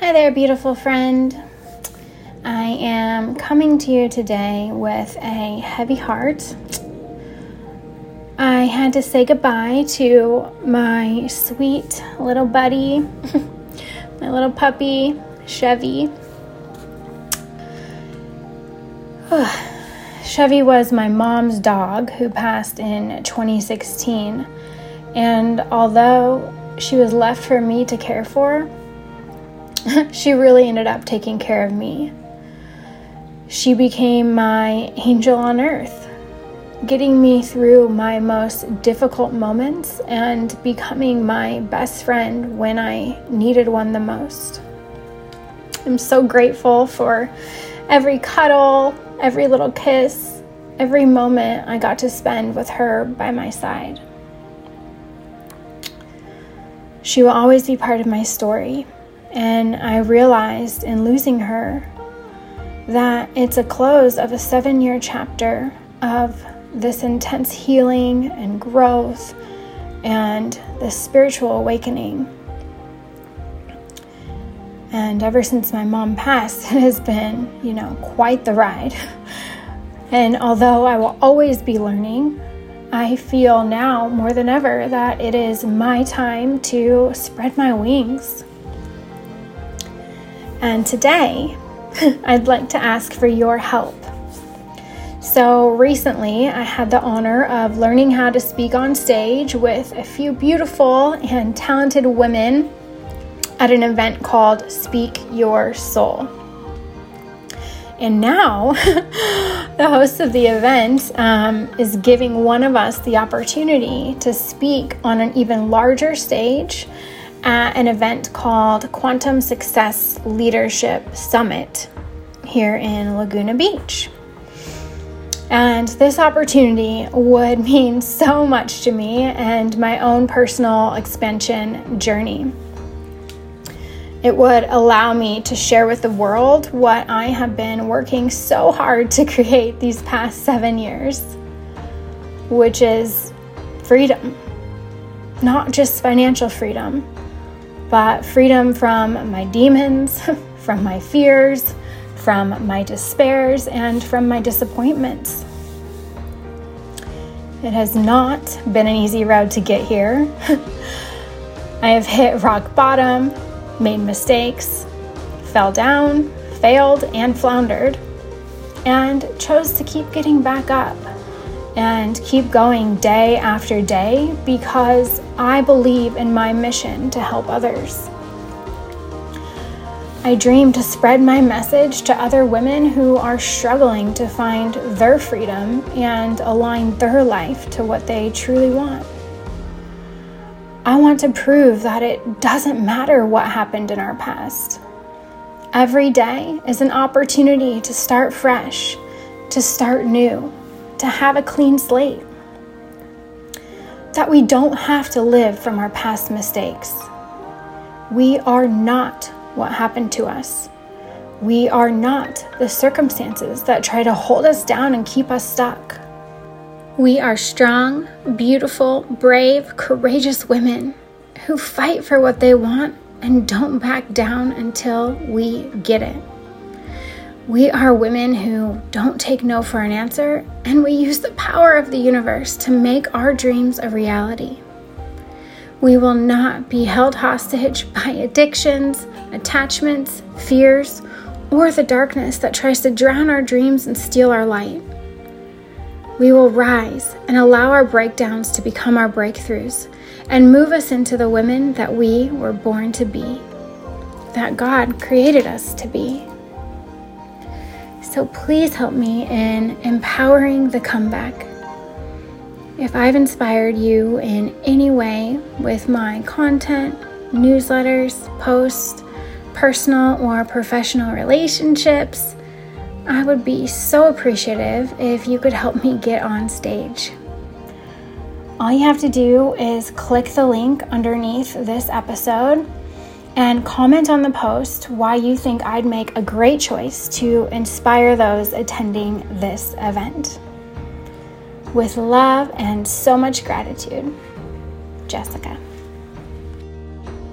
Hi there, beautiful friend. I am coming to you today with a heavy heart. I had to say goodbye to my sweet little buddy, my little puppy, Chevy. Chevy was my mom's dog who passed in 2016. And although she was left for me to care for, she really ended up taking care of me. She became my angel on earth, getting me through my most difficult moments and becoming my best friend when I needed one the most. I'm so grateful for every cuddle, every little kiss, every moment I got to spend with her by my side. She will always be part of my story, and I realized in losing her that it's a close of a seven year chapter of this intense healing and growth and this spiritual awakening. And ever since my mom passed, it has been, you know, quite the ride. And although I will always be learning, I feel now more than ever that it is my time to spread my wings and today, I'd like to ask for your help. So, recently, I had the honor of learning how to speak on stage with a few beautiful and talented women at an event called Speak Your Soul. And now, the host of the event um, is giving one of us the opportunity to speak on an even larger stage at an event called Quantum Success Leadership Summit here in Laguna Beach. And this opportunity would mean so much to me and my own personal expansion journey. It would allow me to share with the world what I have been working so hard to create these past seven years, which is freedom. Not just financial freedom, but freedom from my demons, from my fears, from my despairs, and from my disappointments. It has not been an easy road to get here. I have hit rock bottom, made mistakes, fell down, failed, and floundered, and chose to keep getting back up and keep going day after day because I believe in my mission to help others. I dream to spread my message to other women who are struggling to find their freedom and align their life to what they truly want. I want to prove that it doesn't matter what happened in our past. Every day is an opportunity to start fresh, to start new, to have a clean slate. That we don't have to live from our past mistakes. We are not what happened to us. We are not the circumstances that try to hold us down and keep us stuck. We are strong, beautiful, brave, courageous women who fight for what they want and don't back down until we get it. We are women who don't take no for an answer, and we use the power of the universe to make our dreams a reality. We will not be held hostage by addictions, attachments, fears, or the darkness that tries to drown our dreams and steal our light. We will rise and allow our breakdowns to become our breakthroughs and move us into the women that we were born to be, that God created us to be. So please help me in empowering the comeback. If I've inspired you in any way with my content, newsletters, posts, personal or professional relationships, I would be so appreciative if you could help me get on stage. All you have to do is click the link underneath this episode and comment on the post why you think I'd make a great choice to inspire those attending this event. With love and so much gratitude, Jessica.